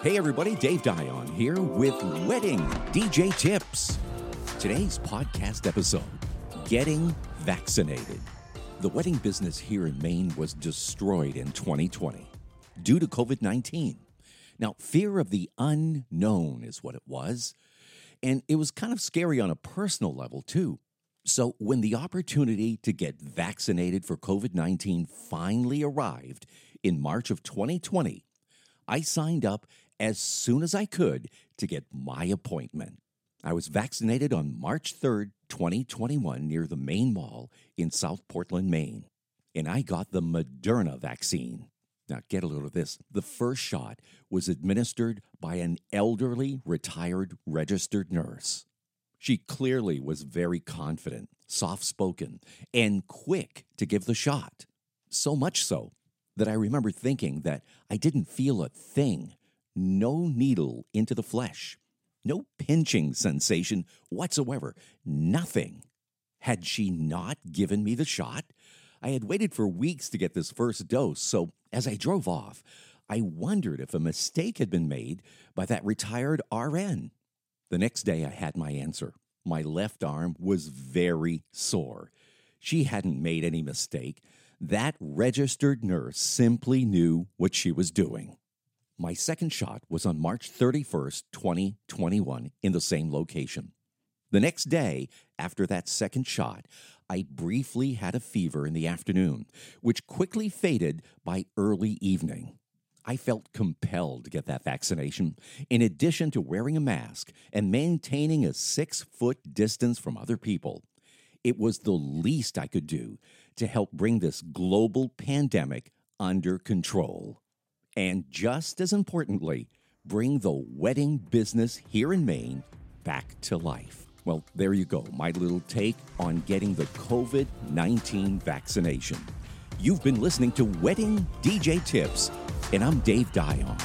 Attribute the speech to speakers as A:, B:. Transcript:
A: Hey everybody, Dave Dion here with Wedding DJ Tips. Today's podcast episode Getting Vaccinated. The wedding business here in Maine was destroyed in 2020 due to COVID 19. Now, fear of the unknown is what it was. And it was kind of scary on a personal level, too. So, when the opportunity to get vaccinated for COVID 19 finally arrived in March of 2020, I signed up as soon as I could to get my appointment. I was vaccinated on March 3rd, 2021, near the Maine Mall in South Portland, Maine. And I got the Moderna vaccine. Now, get a load of this. The first shot was administered by an elderly, retired, registered nurse. She clearly was very confident, soft spoken, and quick to give the shot. So much so that I remember thinking that I didn't feel a thing. No needle into the flesh, no pinching sensation whatsoever, nothing. Had she not given me the shot? I had waited for weeks to get this first dose, so as I drove off, I wondered if a mistake had been made by that retired RN. The next day, I had my answer. My left arm was very sore. She hadn't made any mistake. That registered nurse simply knew what she was doing. My second shot was on March 31st, 2021, in the same location. The next day, after that second shot, I briefly had a fever in the afternoon, which quickly faded by early evening. I felt compelled to get that vaccination, in addition to wearing a mask and maintaining a six foot distance from other people. It was the least I could do to help bring this global pandemic under control. And just as importantly, bring the wedding business here in Maine back to life. Well, there you go, my little take on getting the COVID 19 vaccination. You've been listening to Wedding DJ Tips, and I'm Dave Dion.